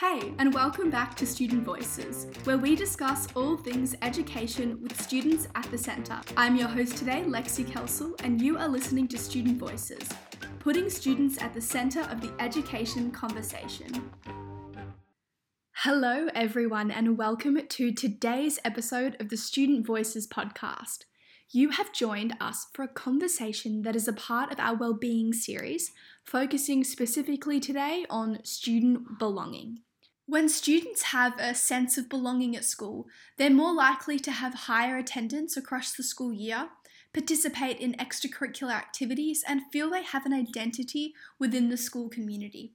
Hey, and welcome back to Student Voices, where we discuss all things education with students at the centre. I'm your host today, Lexi Kelsel, and you are listening to Student Voices, putting students at the centre of the education conversation. Hello, everyone, and welcome to today's episode of the Student Voices podcast. You have joined us for a conversation that is a part of our Wellbeing series, focusing specifically today on student belonging. When students have a sense of belonging at school, they're more likely to have higher attendance across the school year, participate in extracurricular activities, and feel they have an identity within the school community.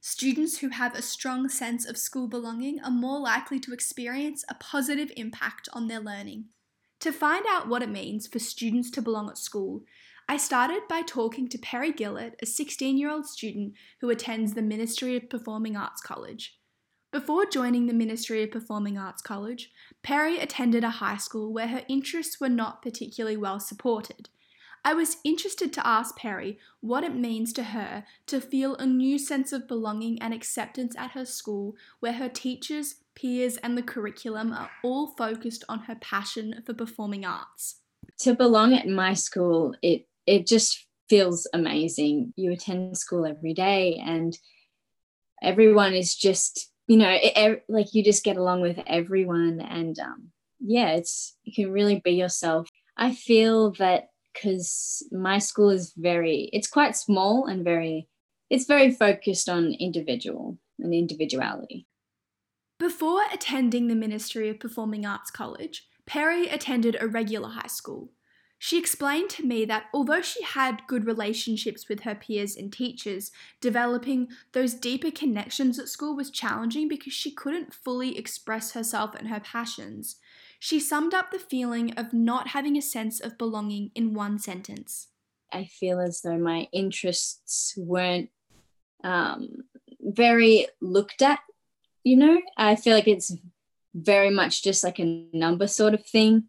Students who have a strong sense of school belonging are more likely to experience a positive impact on their learning. To find out what it means for students to belong at school, I started by talking to Perri Gillett, a 16 year old student who attends the Ministry of Performing Arts College. Before joining the Ministry of Performing Arts College, Perri attended a high school where her interests were not particularly well supported. I was interested to ask Perri what it means to her to feel a new sense of belonging and acceptance at her school where her teachers, peers, and the curriculum are all focused on her passion for performing arts. To belong at my school, it it just feels amazing. You attend school every day and everyone is just, you know, it, like you just get along with everyone and um yeah, it's you can really be yourself. I feel that because my school is very it's quite small and very it's very focused on individual and individuality before attending the Ministry of Performing Arts College, Perri attended a regular high school. She explained to me that although she had good relationships with her peers and teachers, developing those deeper connections at school was challenging because she couldn't fully express herself and her passions. She summed up the feeling of not having a sense of belonging in one sentence. I feel as though my interests weren't um, very looked at you know i feel like it's very much just like a number sort of thing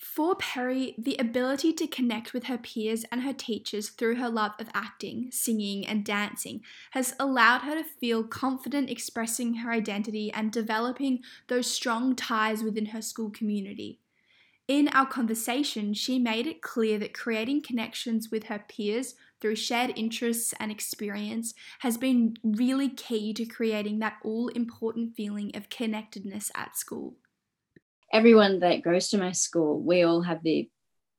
for Perri, the ability to connect with her peers and her teachers through her love of acting, singing, and dancing has allowed her to feel confident expressing her identity and developing those strong ties within her school community. In our conversation, she made it clear that creating connections with her peers through shared interests and experience has been really key to creating that all important feeling of connectedness at school. Everyone that goes to my school, we all have the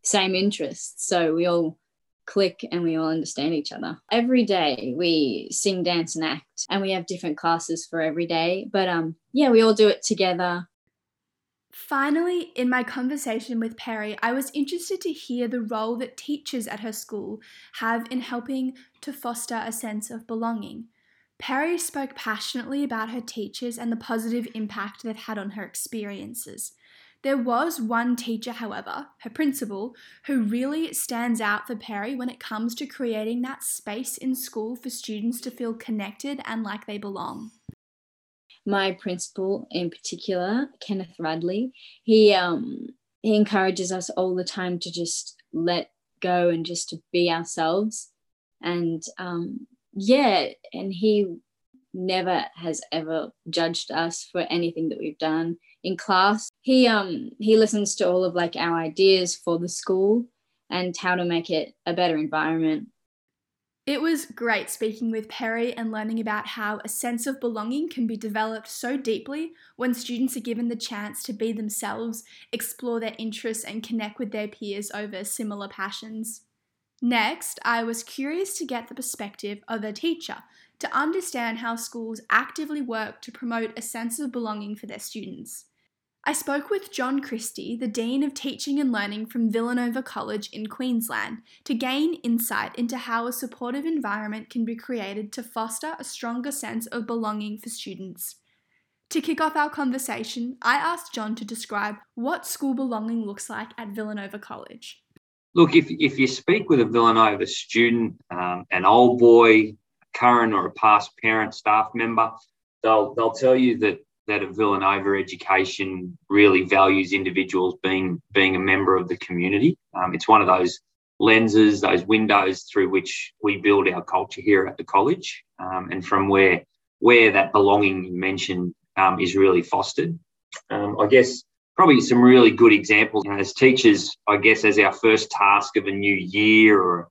same interests. So we all click and we all understand each other. Every day we sing, dance, and act, and we have different classes for every day. But um, yeah, we all do it together. Finally, in my conversation with Perri, I was interested to hear the role that teachers at her school have in helping to foster a sense of belonging. Perri spoke passionately about her teachers and the positive impact they've had on her experiences. There was one teacher, however, her principal, who really stands out for Perri when it comes to creating that space in school for students to feel connected and like they belong my principal in particular, Kenneth Radley, he um he encourages us all the time to just let go and just to be ourselves. And um yeah, and he never has ever judged us for anything that we've done in class. He um he listens to all of like our ideas for the school and how to make it a better environment it was great speaking with Perri and learning about how a sense of belonging can be developed so deeply when students are given the chance to be themselves, explore their interests, and connect with their peers over similar passions. Next, I was curious to get the perspective of a teacher to understand how schools actively work to promote a sense of belonging for their students. I spoke with John Christie, the Dean of Teaching and Learning from Villanova College in Queensland, to gain insight into how a supportive environment can be created to foster a stronger sense of belonging for students. To kick off our conversation, I asked John to describe what school belonging looks like at Villanova College. Look, if, if you speak with a Villanova student, um, an old boy, current or a past parent, staff member, they'll, they'll tell you that that a Villanova education really values individuals being being a member of the community. Um, it's one of those lenses, those windows through which we build our culture here at the college, um, and from where where that belonging you mentioned um, is really fostered. Um, I guess probably some really good examples you know, as teachers, I guess, as our first task of a new year or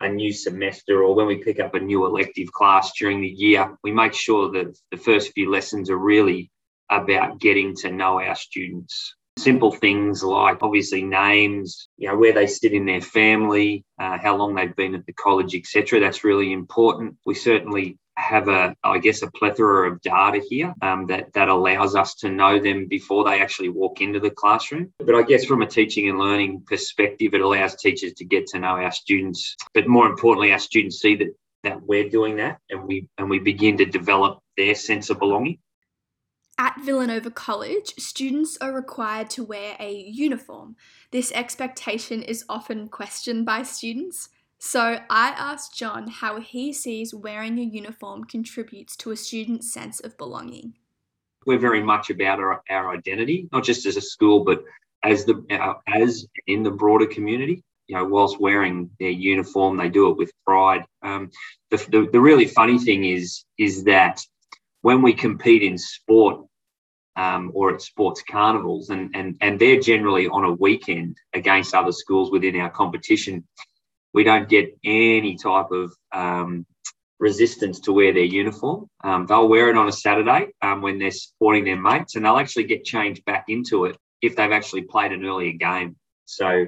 a new semester or when we pick up a new elective class during the year, we make sure that the first few lessons are really about getting to know our students. Simple things like obviously names, you know, where they sit in their family, uh, how long they've been at the college, etc. That's really important. We certainly have a, I guess, a plethora of data here um, that that allows us to know them before they actually walk into the classroom. But I guess from a teaching and learning perspective, it allows teachers to get to know our students. But more importantly, our students see that that we're doing that, and we and we begin to develop their sense of belonging. At Villanova College, students are required to wear a uniform. This expectation is often questioned by students. So I asked John how he sees wearing a uniform contributes to a student's sense of belonging. We're very much about our, our identity, not just as a school, but as the as in the broader community. You know, whilst wearing their uniform, they do it with pride. Um, the, the, the really funny thing is is that when we compete in sport um, or at sports carnivals, and, and, and they're generally on a weekend against other schools within our competition, we don't get any type of um, resistance to wear their uniform. Um, they'll wear it on a Saturday um, when they're supporting their mates, and they'll actually get changed back into it if they've actually played an earlier game. So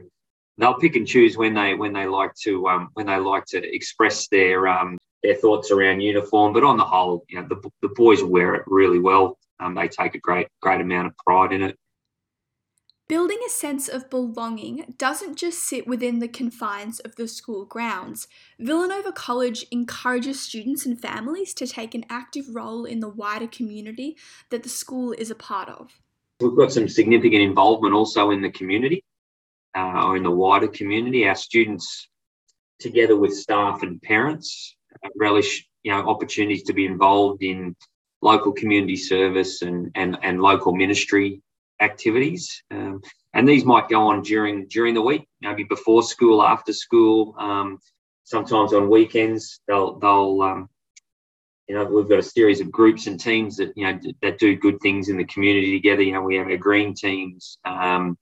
they'll pick and choose when they when they like to um, when they like to express their um, their thoughts around uniform. But on the whole, you know, the, the boys wear it really well. Um, they take a great great amount of pride in it. Building a sense of belonging doesn't just sit within the confines of the school grounds. Villanova College encourages students and families to take an active role in the wider community that the school is a part of. We've got some significant involvement also in the community uh, or in the wider community. Our students, together with staff and parents, relish you know opportunities to be involved in local community service and, and, and local ministry activities. Um, and these might go on during during the week, maybe before school, after school. Um, sometimes on weekends, they'll they'll um, you know we've got a series of groups and teams that you know that do good things in the community together. You know we have our green teams. Um,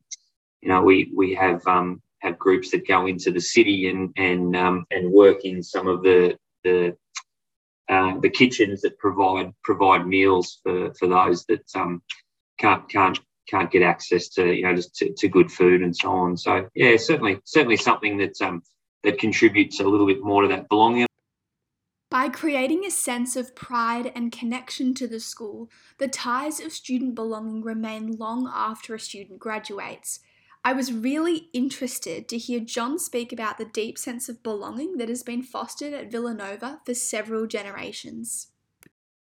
you know we we have um, have groups that go into the city and and um, and work in some of the the uh, the kitchens that provide provide meals for, for those that um, can't can't can't get access to you know just to, to, good food and so on. So yeah, certainly certainly something that um, that contributes a little bit more to that belonging. By creating a sense of pride and connection to the school, the ties of student belonging remain long after a student graduates. I was really interested to hear John speak about the deep sense of belonging that has been fostered at Villanova for several generations.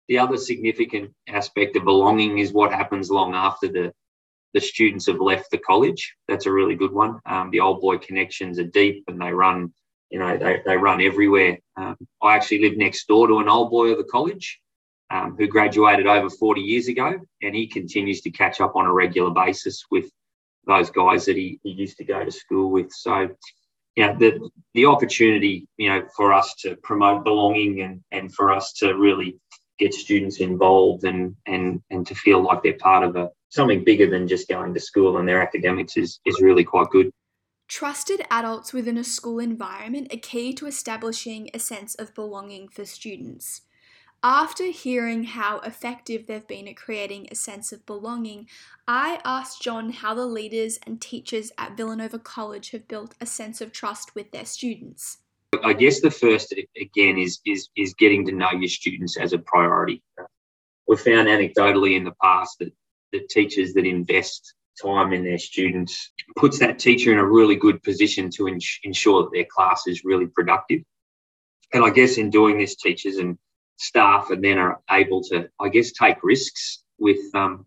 The other significant aspect of belonging is what happens long after the the students have left the college. That's a really good one. Um, the old boy connections are deep and they run, you know, they, they run everywhere. Um, I actually live next door to an old boy of the college um, who graduated over 40 years ago, and he continues to catch up on a regular basis with those guys that he, he used to go to school with. So, you know, the, the opportunity, you know, for us to promote belonging and, and for us to really get students involved and, and, and to feel like they're part of a, something bigger than just going to school and their academics is, is really quite good. Trusted adults within a school environment are key to establishing a sense of belonging for students. After hearing how effective they've been at creating a sense of belonging, I asked John how the leaders and teachers at Villanova College have built a sense of trust with their students. I guess the first again is is is getting to know your students as a priority. We've found anecdotally in the past that the teachers that invest time in their students puts that teacher in a really good position to ins- ensure that their class is really productive. And I guess in doing this, teachers and staff and then are able to, I guess, take risks with um,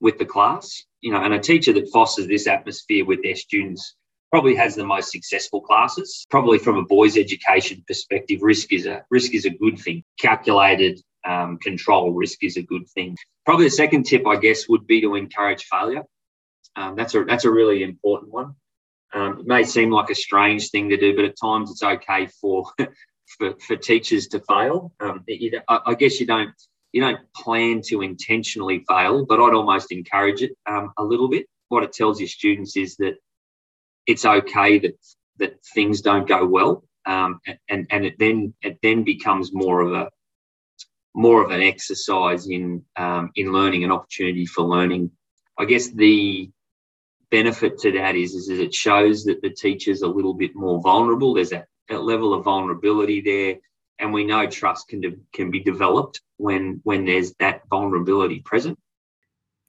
with the class. You know, and a teacher that fosters this atmosphere with their students probably has the most successful classes. Probably from a boys' education perspective, risk is a risk is a good thing. Calculated um, control risk is a good thing. Probably the second tip, I guess, would be to encourage failure. Um, that's a that's a really important one. Um, it may seem like a strange thing to do, but at times it's okay for for, for teachers to fail. Um, you, I, I, guess you don't you don't plan to intentionally fail, but I'd almost encourage it um, a little bit. What it tells your students is that it's okay that that things don't go well, um, and and it then it then becomes more of a more of an exercise in um, in learning, an opportunity for learning. I guess the benefit to that is, is that it shows that the teacher's a little bit more vulnerable. There's that level of vulnerability there, and we know trust can de- can be developed when when there's that vulnerability present.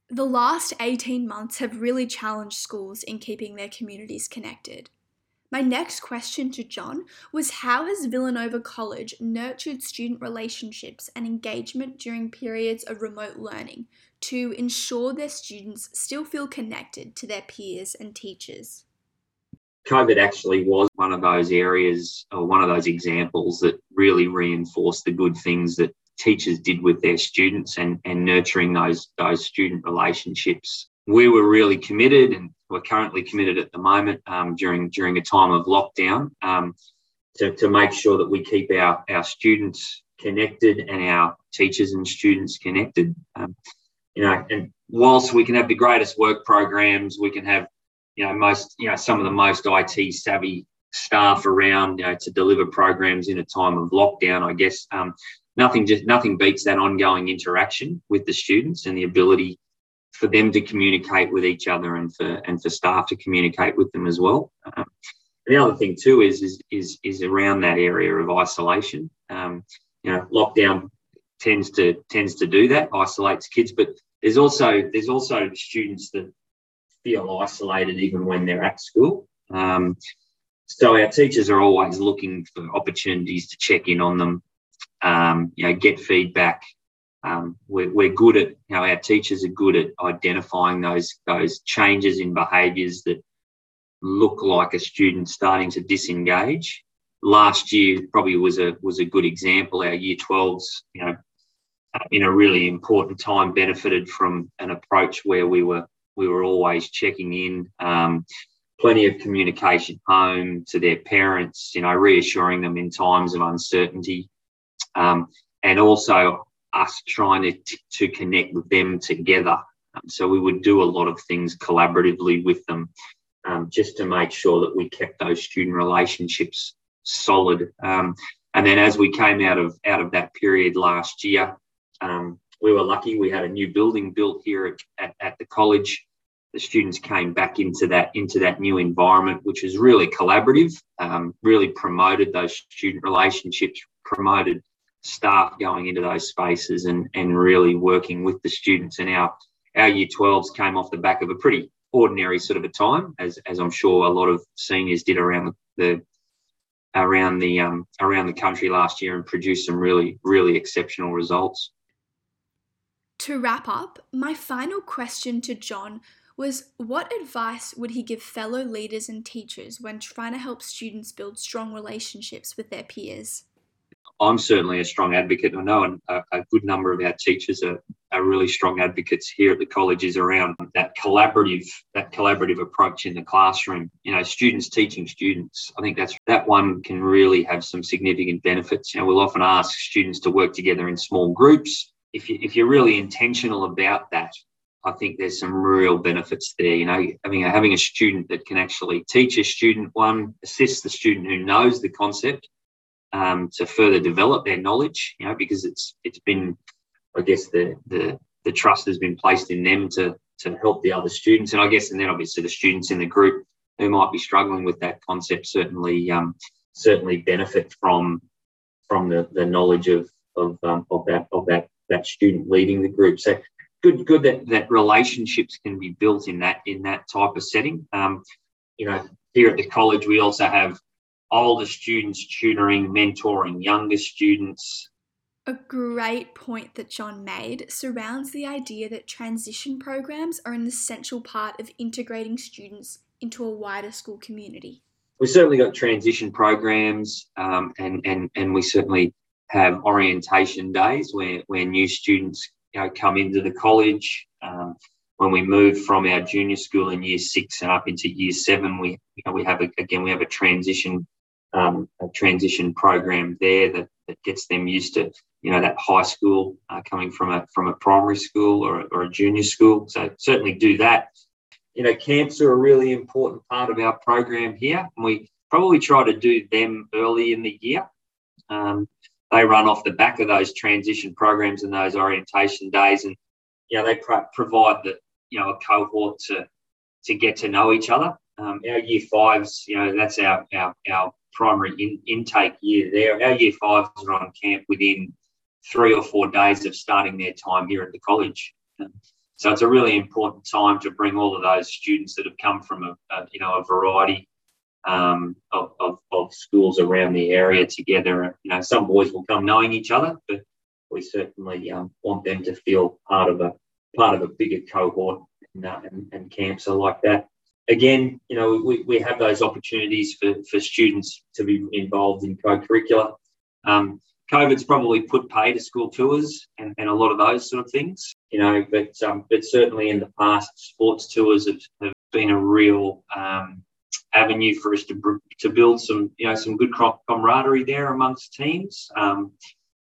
The last 18 months have really challenged schools in keeping their communities connected. My next question to John was How has Villanova College nurtured student relationships and engagement during periods of remote learning to ensure their students still feel connected to their peers and teachers? COVID actually was one of those areas or one of those examples that really reinforced the good things that teachers did with their students and, and nurturing those, those student relationships. We were really committed and we're currently committed at the moment um, during during a time of lockdown um, to, to make sure that we keep our, our students connected and our teachers and students connected. Um, you know, and whilst we can have the greatest work programs, we can have, you know, most, you know, some of the most IT savvy staff around, you know, to deliver programs in a time of lockdown. I guess um, nothing just nothing beats that ongoing interaction with the students and the ability for them to communicate with each other and for and for staff to communicate with them as well. Um, the other thing too is is is, is around that area of isolation. Um, you know, lockdown tends to tends to do that, isolates kids, but there's also there's also students that feel isolated even when they're at school. Um, so our teachers are always looking for opportunities to check in on them, um, you know, get feedback, um, we're, we're, good at, you know, our teachers are good at identifying those, those changes in behaviours that look like a student starting to disengage. Last year probably was a was a good example. Our year 12s, you know, in a really important time benefited from an approach where we were we were always checking in, um, plenty of communication home to their parents, you know, reassuring them in times of uncertainty, um, and also us trying to, to connect with them together. Um, so we would do a lot of things collaboratively with them um, just to make sure that we kept those student relationships solid. Um, and then as we came out of out of that period last year, um, we were lucky. We had a new building built here at, at, at the college. The students came back into that into that new environment, which is really collaborative. Um, really promoted those student relationships, promoted staff going into those spaces and, and really working with the students. And our, our year 12s came off the back of a pretty ordinary sort of a time, as, as I'm sure a lot of seniors did around the, around the um, around the country last year and produced some really really exceptional results. To wrap up, my final question to John was what advice would he give fellow leaders and teachers when trying to help students build strong relationships with their peers? I'm certainly a strong advocate. I know a, a good number of our teachers are, are really strong advocates here at the colleges around that collaborative that collaborative approach in the classroom. You know, students teaching students. I think that's that one can really have some significant benefits. You know, we'll often ask students to work together in small groups. If you if you're really intentional about that, I think there's some real benefits there. You know, having a, having a student that can actually teach a student one, assist the student who knows the concept, um, to further develop their knowledge, you know, because it's it's been, I guess, the the the trust has been placed in them to to help the other students, and I guess, and then obviously the students in the group who might be struggling with that concept certainly um, certainly benefit from from the, the knowledge of of, um, of that of that that student leading the group. So good good that that relationships can be built in that in that type of setting. Um, you know, here at the college we also have older students tutoring, mentoring younger students. A great point that John made surrounds the idea that transition programs are an essential part of integrating students into a wider school community. We've certainly got transition programs, um, and, and, and we certainly have orientation days where, where new students you know, come into the college. Um, when we move from our junior school in year six and up into year seven, we you know, we have a, again we have a transition um, a transition program there that, that gets them used to you know that high school uh, coming from a from a primary school or, or a junior school. So certainly do that. You know, camps are a really important part of our program here, and we probably try to do them early in the year. Um, they run off the back of those transition programs and those orientation days, and you know they pro- provide the you know a cohort to to get to know each other. Um, our year fives, you know, that's our our, our primary in, intake year there. Our year fives are on camp within three or four days of starting their time here at the college. So it's a really important time to bring all of those students that have come from a, a you know a variety um, of, of, of, schools around the area together. You know, some boys will come knowing each other, but we certainly um, want them to feel part of a part of a bigger cohort, and, uh, and, and camps are like that. Again, you know, we, we have those opportunities for, for students to be involved in co-curricular. Um, COVID's probably put pay to school tours and, and a lot of those sort of things, you know, but um, but certainly in the past, sports tours have, have been a real um, avenue for us to, to build some, you know, some good camaraderie there amongst teams, um,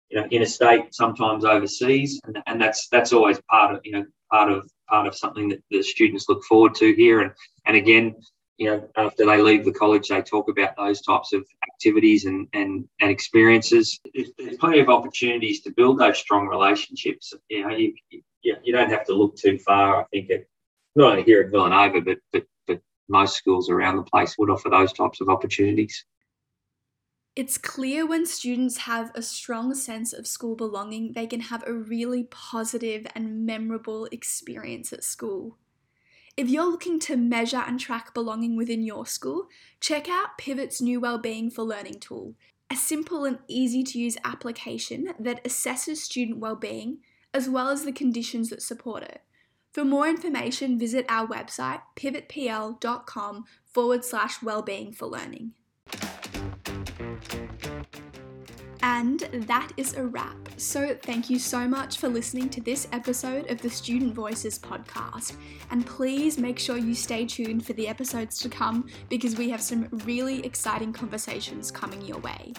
you know, interstate, sometimes overseas, and, and that's that's always part of, you know, part of part of something that the students look forward to here, and and again, you know, after they leave the college, they talk about those types of activities and, and, and experiences. There's, plenty of opportunities to build those strong relationships. You know, you, you, you don't have to look too far. I think it, not only here at Villanova, but, but, but most schools around the place would offer those types of opportunities. It's clear when students have a strong sense of school belonging, they can have a really positive and memorable experience at school. If you're looking to measure and track belonging within your school, check out Pivot's new Wellbeing for Learning tool, a simple and easy to use application that assesses student well-being as well as the conditions that support it. For more information, visit our website pivotpl.com forward slash wellbeing for learning. And that is a wrap. So, thank you so much for listening to this episode of the Student Voices podcast. And please make sure you stay tuned for the episodes to come because we have some really exciting conversations coming your way.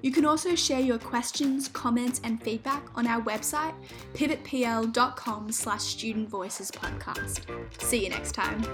You can also share your questions, comments, and feedback on our website, pivotpl.com slash student voices podcast. See you next time.